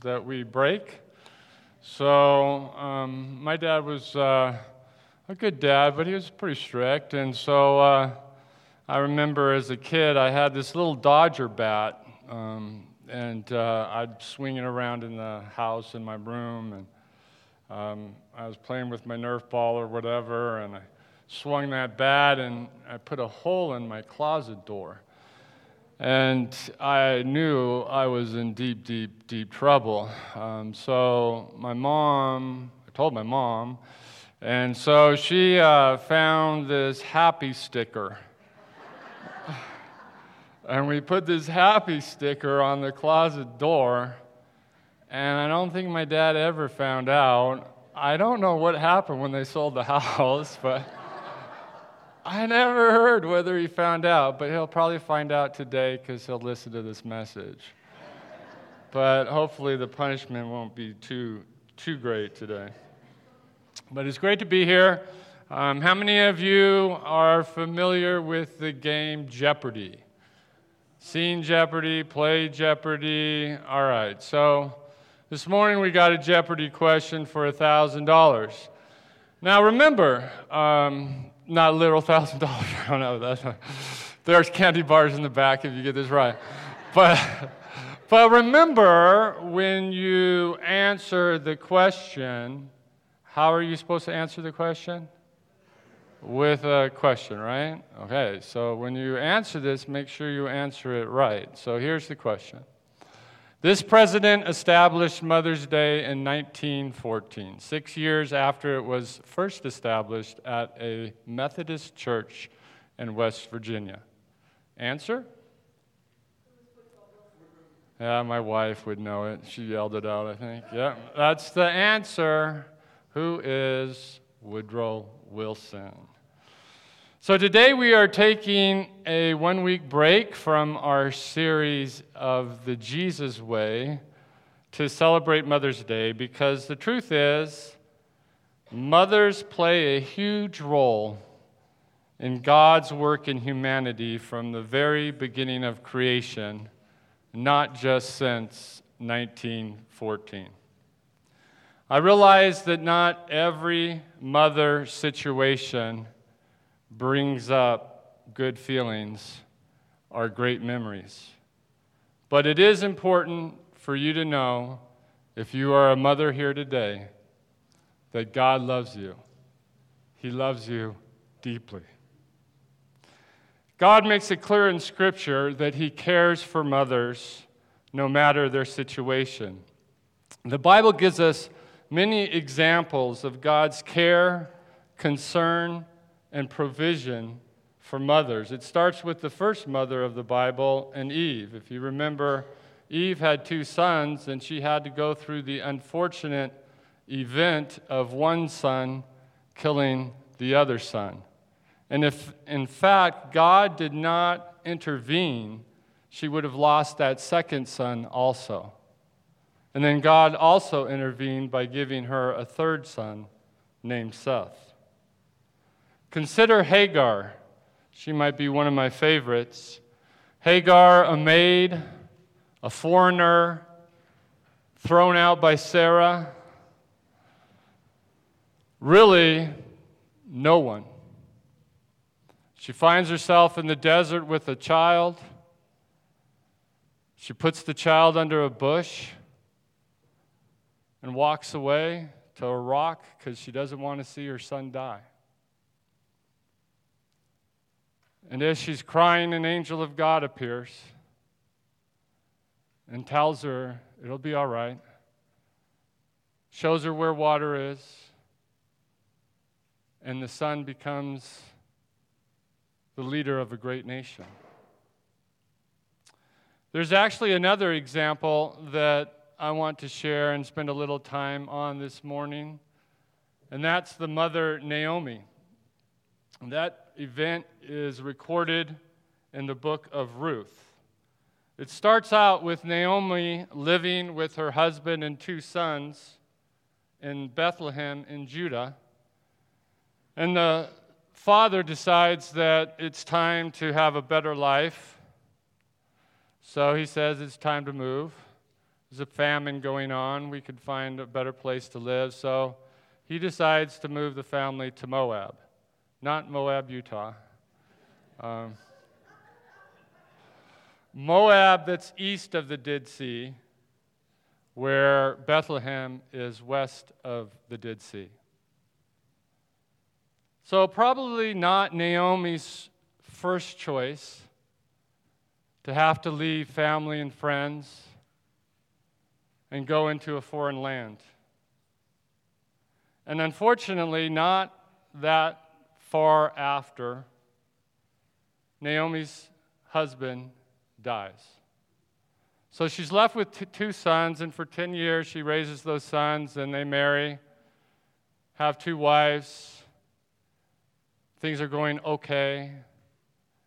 that we break. So, um, my dad was uh, a good dad, but he was pretty strict. And so, uh, I remember as a kid, I had this little Dodger bat, um, and uh, I'd swing it around in the house in my room. And um, I was playing with my Nerf ball or whatever, and I swung that bat, and I put a hole in my closet door. And I knew I was in deep, deep, deep trouble. Um, so my mom, I told my mom, and so she uh, found this happy sticker. and we put this happy sticker on the closet door. And I don't think my dad ever found out. I don't know what happened when they sold the house, but. I never heard whether he found out, but he'll probably find out today because he'll listen to this message. but hopefully the punishment won't be too, too great today. But it's great to be here. Um, how many of you are familiar with the game Jeopardy? Seen Jeopardy, played Jeopardy. All right, so this morning we got a Jeopardy question for $1,000. Now remember, um, not literal thousand dollars. I don't know. That's, there's candy bars in the back if you get this right. But, but remember, when you answer the question, how are you supposed to answer the question? With a question, right? Okay, so when you answer this, make sure you answer it right. So here's the question this president established Mother's Day in 1914, six years after it was first established at a Methodist church in West Virginia. Answer? Yeah, my wife would know it. She yelled it out, I think. Yeah, that's the answer. Who is Woodrow Wilson? So, today we are taking a one week break from our series of the Jesus Way to celebrate Mother's Day because the truth is, mothers play a huge role in God's work in humanity from the very beginning of creation, not just since 1914. I realize that not every mother situation brings up good feelings or great memories. But it is important for you to know, if you are a mother here today, that God loves you. He loves you deeply. God makes it clear in Scripture that He cares for mothers no matter their situation. The Bible gives us many examples of God's care, concern, and provision for mothers. It starts with the first mother of the Bible and Eve. If you remember, Eve had two sons, and she had to go through the unfortunate event of one son killing the other son. And if, in fact, God did not intervene, she would have lost that second son also. And then God also intervened by giving her a third son named Seth. Consider Hagar. She might be one of my favorites. Hagar, a maid, a foreigner, thrown out by Sarah. Really, no one. She finds herself in the desert with a child. She puts the child under a bush and walks away to a rock because she doesn't want to see her son die. And as she's crying, an angel of God appears and tells her it'll be all right, shows her where water is, and the son becomes the leader of a great nation. There's actually another example that I want to share and spend a little time on this morning, and that's the mother Naomi. That event is recorded in the book of Ruth. It starts out with Naomi living with her husband and two sons in Bethlehem in Judah. And the father decides that it's time to have a better life. So he says it's time to move. There's a famine going on. We could find a better place to live. So he decides to move the family to Moab, not Moab, Utah. Um, Moab, that's east of the Dead Sea, where Bethlehem is west of the Dead Sea. So, probably not Naomi's first choice to have to leave family and friends and go into a foreign land. And unfortunately, not that far after, Naomi's husband dies. So she's left with t- two sons, and for 10 years she raises those sons, and they marry, have two wives Things are going okay.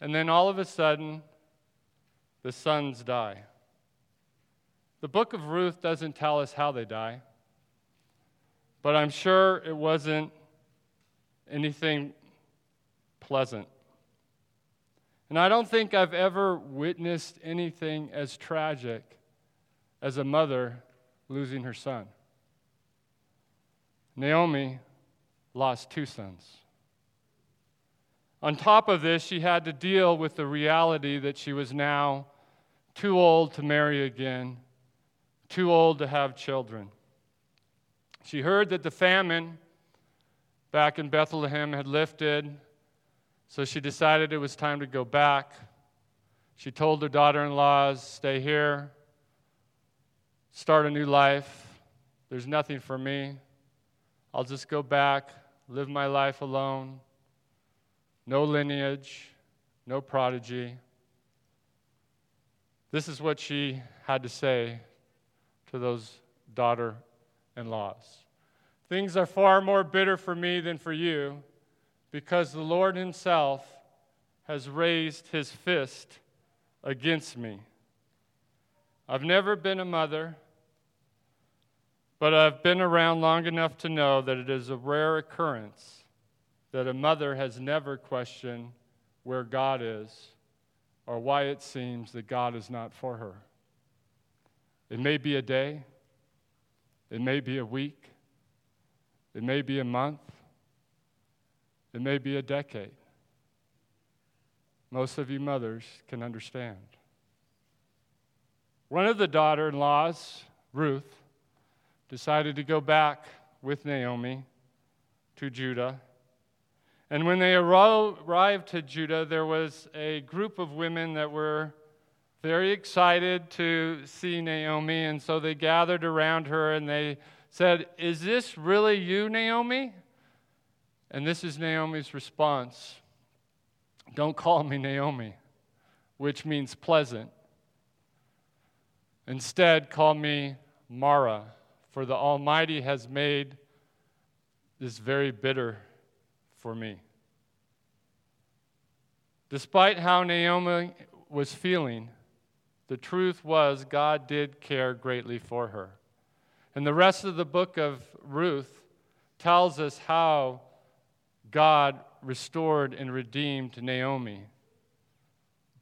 And then all of a sudden, the sons die. The book of Ruth doesn't tell us how they die, but I'm sure it wasn't anything pleasant. And I don't think I've ever witnessed anything as tragic as a mother losing her son. Naomi lost two sons. On top of this, she had to deal with the reality that she was now too old to marry again, too old to have children. She heard that the famine back in Bethlehem had lifted, so she decided it was time to go back. She told her daughter in laws, Stay here, start a new life. There's nothing for me. I'll just go back, live my life alone no lineage, no prodigy. This is what she had to say to those daughter in laws. Things are far more bitter for me than for you because the Lord Himself has raised His fist against me. I've never been a mother, but I've been around long enough to know that it is a rare occurrence that a mother has never questioned where God is or why it seems that God is not for her. It may be a day, it may be a week, it may be a month, it may be a decade. Most of you mothers can understand. One of the daughter in laws, Ruth, decided to go back with Naomi to Judah and when they arrived to Judah, there was a group of women that were very excited to see Naomi. And so they gathered around her and they said, Is this really you, Naomi? And this is Naomi's response Don't call me Naomi, which means pleasant. Instead, call me Mara, for the Almighty has made this very bitter for me. Despite how Naomi was feeling, the truth was God did care greatly for her. And the rest of the book of Ruth tells us how God restored and redeemed Naomi.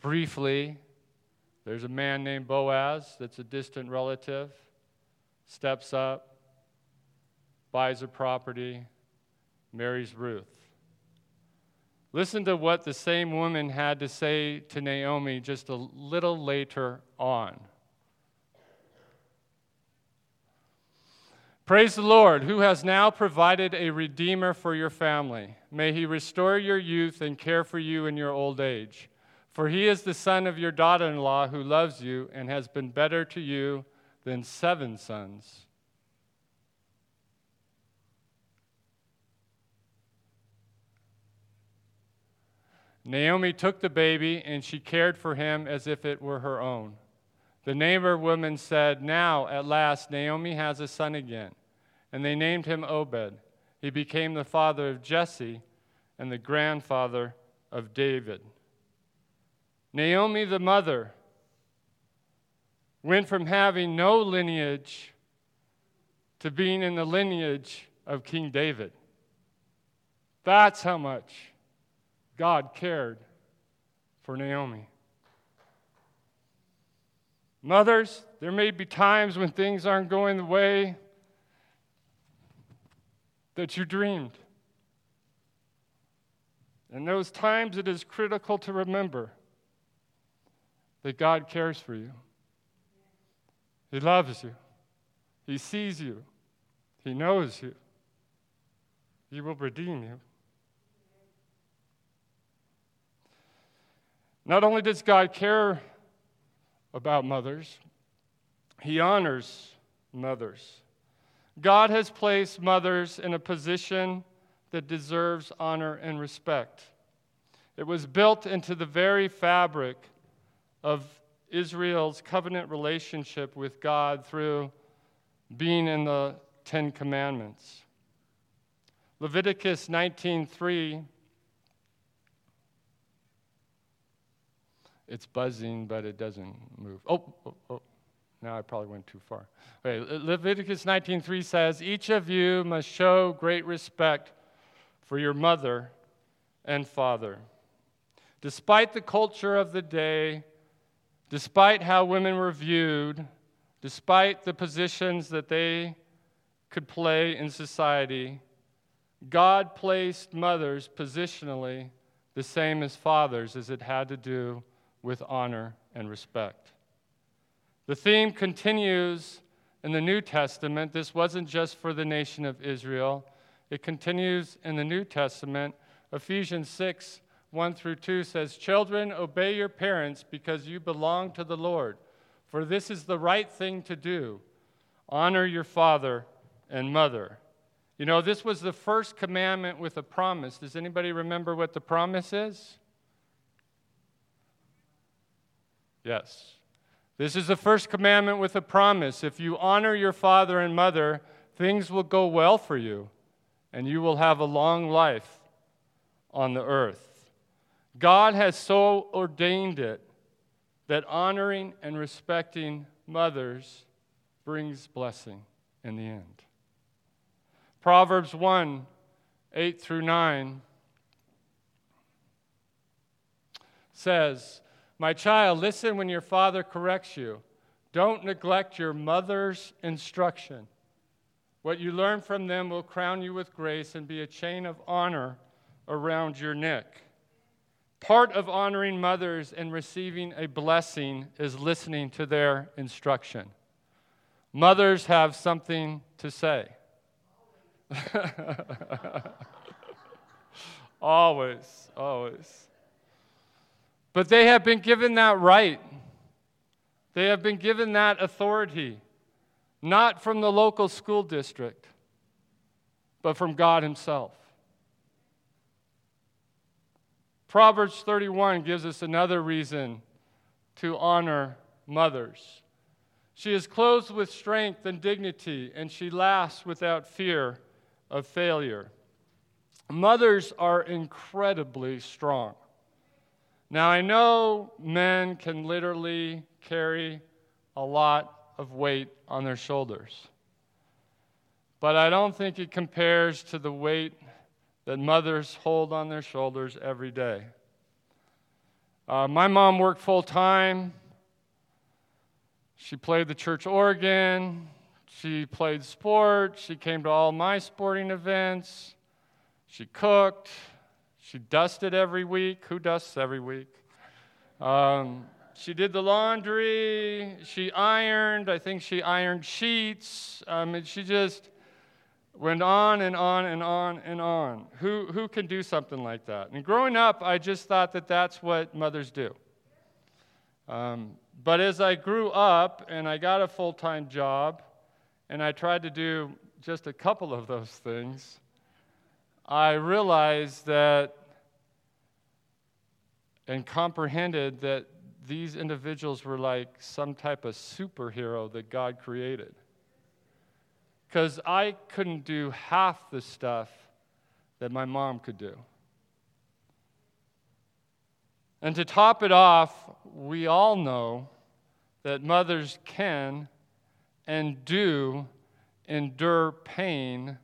Briefly, there's a man named Boaz that's a distant relative, steps up, buys a property, marries Ruth. Listen to what the same woman had to say to Naomi just a little later on. Praise the Lord, who has now provided a redeemer for your family. May he restore your youth and care for you in your old age. For he is the son of your daughter in law who loves you and has been better to you than seven sons. Naomi took the baby and she cared for him as if it were her own. The neighbor woman said, Now, at last, Naomi has a son again. And they named him Obed. He became the father of Jesse and the grandfather of David. Naomi, the mother, went from having no lineage to being in the lineage of King David. That's how much God cared for Naomi. Mothers, there may be times when things aren't going the way that you dreamed. In those times, it is critical to remember that God cares for you. He loves you. He sees you. He knows you. He will redeem you. Not only does God care about mothers, He honors mothers. God has placed mothers in a position that deserves honor and respect. It was built into the very fabric of Israel's covenant relationship with God through being in the Ten Commandments. Leviticus 19:3 It's buzzing, but it doesn't move. Oh, oh, oh. Now I probably went too far. Okay, Leviticus 19:3 says, "Each of you must show great respect for your mother and father." Despite the culture of the day, despite how women were viewed, despite the positions that they could play in society, God placed mothers positionally the same as fathers as it had to do with honor and respect. The theme continues in the New Testament. This wasn't just for the nation of Israel, it continues in the New Testament. Ephesians 6 1 through 2 says, Children, obey your parents because you belong to the Lord, for this is the right thing to do. Honor your father and mother. You know, this was the first commandment with a promise. Does anybody remember what the promise is? Yes. This is the first commandment with a promise. If you honor your father and mother, things will go well for you, and you will have a long life on the earth. God has so ordained it that honoring and respecting mothers brings blessing in the end. Proverbs 1 8 through 9 says, My child, listen when your father corrects you. Don't neglect your mother's instruction. What you learn from them will crown you with grace and be a chain of honor around your neck. Part of honoring mothers and receiving a blessing is listening to their instruction. Mothers have something to say. always, always. But they have been given that right. They have been given that authority, not from the local school district, but from God Himself. Proverbs 31 gives us another reason to honor mothers. She is clothed with strength and dignity, and she laughs without fear of failure. Mothers are incredibly strong. Now, I know men can literally carry a lot of weight on their shoulders, but I don't think it compares to the weight that mothers hold on their shoulders every day. Uh, my mom worked full time. She played the church organ. She played sports. She came to all my sporting events. She cooked. She dusted every week. Who dusts every week? Um, she did the laundry. She ironed. I think she ironed sheets. I mean, she just went on and on and on and on. Who, who can do something like that? And growing up, I just thought that that's what mothers do. Um, but as I grew up and I got a full time job, and I tried to do just a couple of those things, I realized that and comprehended that these individuals were like some type of superhero that God created because I couldn't do half the stuff that my mom could do. And to top it off, we all know that mothers can and do endure pain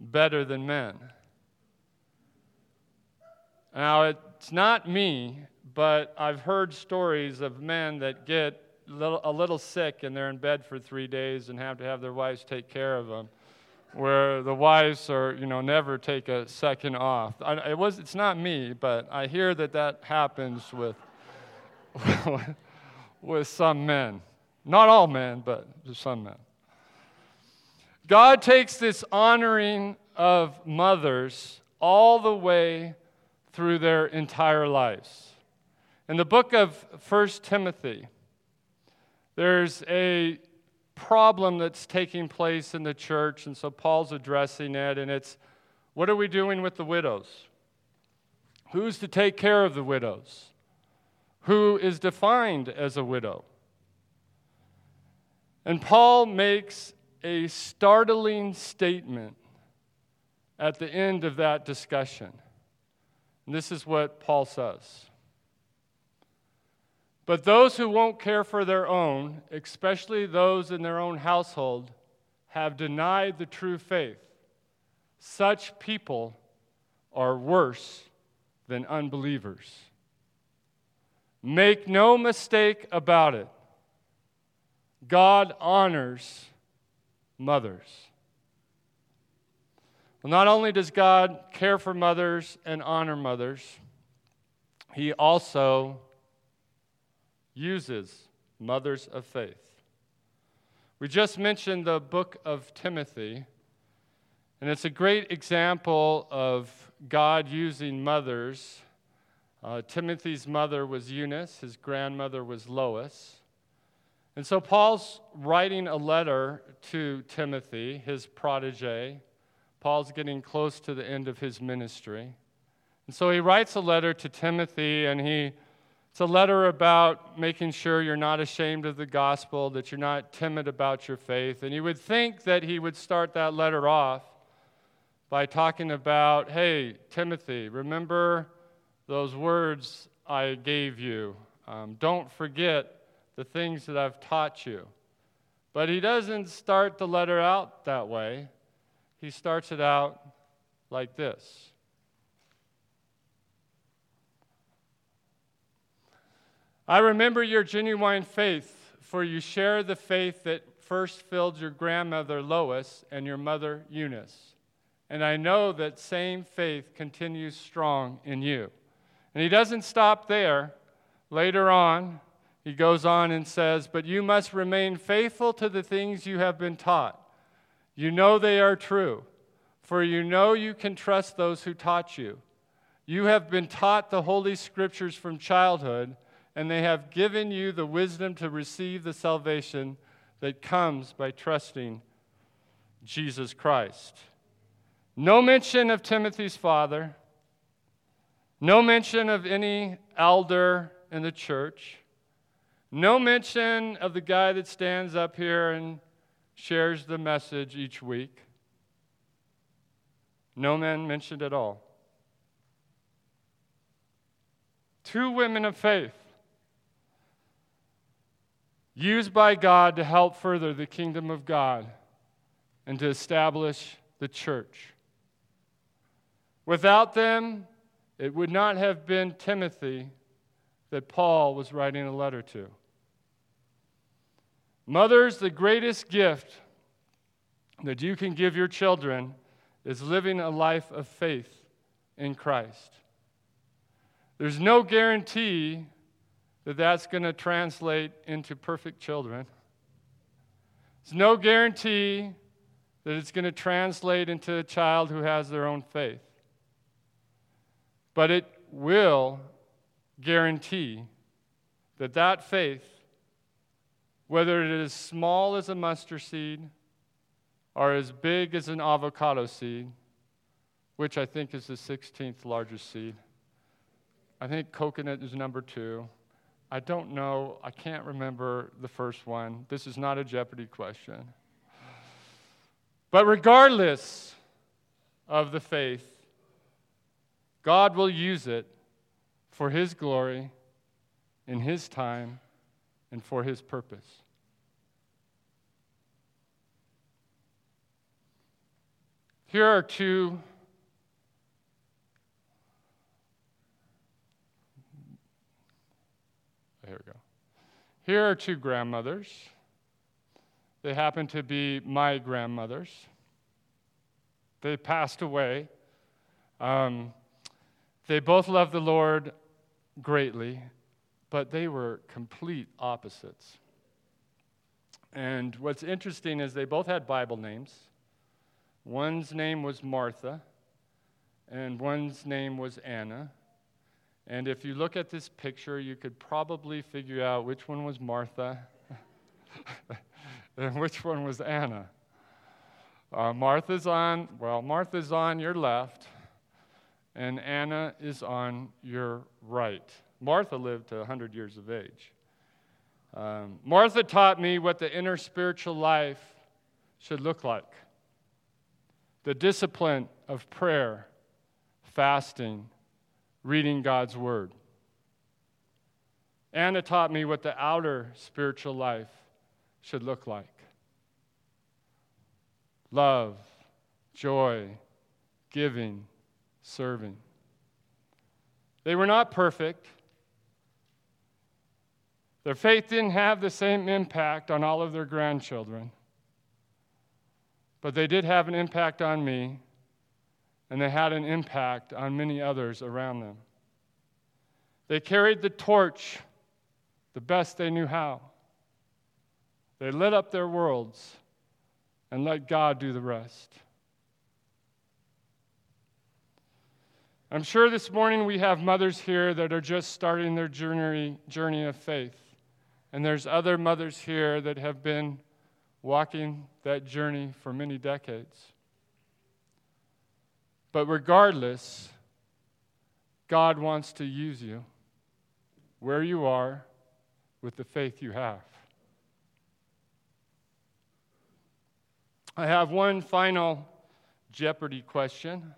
better than men. Now, it's not me, but I've heard stories of men that get little, a little sick and they're in bed for three days and have to have their wives take care of them. Where the wives are, you know, never take a second off. I, it was, it's not me, but I hear that that happens with, with some men. Not all men, but some men. God takes this honoring of mothers all the way through their entire lives. In the book of 1 Timothy, there's a problem that's taking place in the church, and so Paul's addressing it, and it's what are we doing with the widows? Who's to take care of the widows? Who is defined as a widow? And Paul makes a startling statement at the end of that discussion. And this is what Paul says. But those who won't care for their own, especially those in their own household, have denied the true faith. Such people are worse than unbelievers. Make no mistake about it. God honors mothers. Well, not only does God care for mothers and honor mothers, He also uses mothers of faith. We just mentioned the book of Timothy, and it's a great example of God using mothers. Uh, Timothy's mother was Eunice, his grandmother was Lois. And so Paul's writing a letter to Timothy, his protege. Paul's getting close to the end of his ministry. And so he writes a letter to Timothy, and he it's a letter about making sure you're not ashamed of the gospel, that you're not timid about your faith. And you would think that he would start that letter off by talking about, hey, Timothy, remember those words I gave you. Um, don't forget the things that I've taught you. But he doesn't start the letter out that way. He starts it out like this I remember your genuine faith, for you share the faith that first filled your grandmother Lois and your mother Eunice. And I know that same faith continues strong in you. And he doesn't stop there. Later on, he goes on and says, But you must remain faithful to the things you have been taught. You know they are true, for you know you can trust those who taught you. You have been taught the Holy Scriptures from childhood and they have given you the wisdom to receive the salvation that comes by trusting Jesus Christ. No mention of Timothy's father, no mention of any elder in the church, no mention of the guy that stands up here and shares the message each week. No men mentioned at all. Two women of faith used by God to help further the kingdom of God and to establish the church. Without them, it would not have been Timothy that Paul was writing a letter to. Mothers, the greatest gift that you can give your children is living a life of faith in Christ. There's no guarantee that that's going to translate into perfect children. There's no guarantee that it's going to translate into a child who has their own faith. But it will guarantee that that faith, whether it is small as a mustard seed or as big as an avocado seed, which I think is the 16th largest seed, I think coconut is number two. I don't know. I can't remember the first one. This is not a Jeopardy question. But regardless of the faith, God will use it for His glory, in His time, and for His purpose. Here are two Here we go. Here are two grandmothers. They happen to be my grandmothers. They passed away. Um, they both loved the Lord greatly, but they were complete opposites. And what's interesting is they both had Bible names. One's name was Martha, and one's name was Anna. And if you look at this picture, you could probably figure out which one was Martha and which one was Anna. Uh, Martha's on, well, Martha's on your left, and Anna is on your right. Martha lived to 100 years of age. Um, Martha taught me what the inner spiritual life should look like the discipline of prayer, fasting, reading God's Word. Anna taught me what the outer spiritual life should look like love, joy, giving, serving. They were not perfect. Their faith didn't have the same impact on all of their grandchildren, but they did have an impact on me, and they had an impact on many others around them. They carried the torch the best they knew how. They lit up their worlds and let God do the rest. I'm sure this morning we have mothers here that are just starting their journey, journey of faith. And there's other mothers here that have been walking that journey for many decades. But regardless, God wants to use you where you are with the faith you have. I have one final Jeopardy question.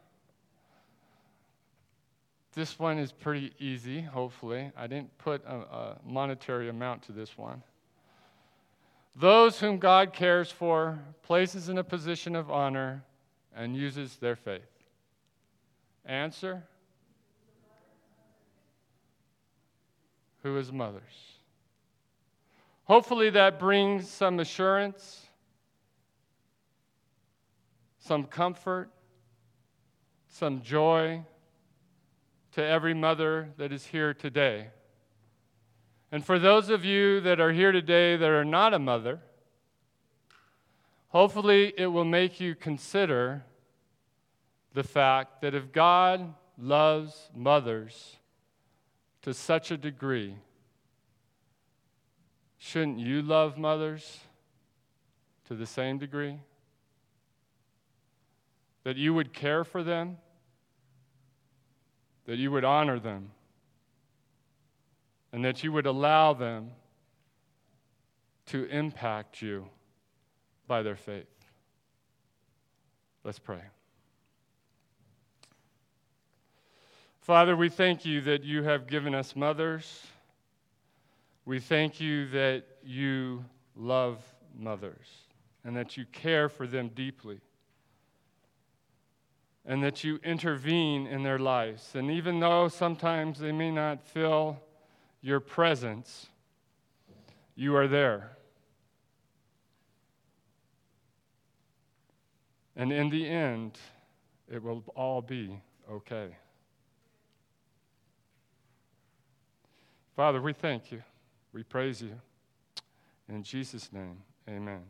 This one is pretty easy, hopefully. I didn't put a, a, monetary amount to this one. Those whom God cares for, places in a position of honor, and uses their faith. Answer Who is mothers? Hopefully, that brings some assurance, some comfort, some joy to every mother that is here today. And for those of you that are here today that are not a mother, hopefully it will make you consider the fact that if God loves mothers to such a degree, shouldn't you love mothers to the same degree? That you would care for them? That you would honor them, and that you would allow them to impact you by their faith. Let's pray. Father, we thank you that you have given us mothers. We thank you that you love mothers and that you care for them deeply and that you intervene in their lives. And even though sometimes they may not feel your presence, you are there. And in the end, it will all be okay. Father, we thank you. We praise you. In Jesus' name, amen.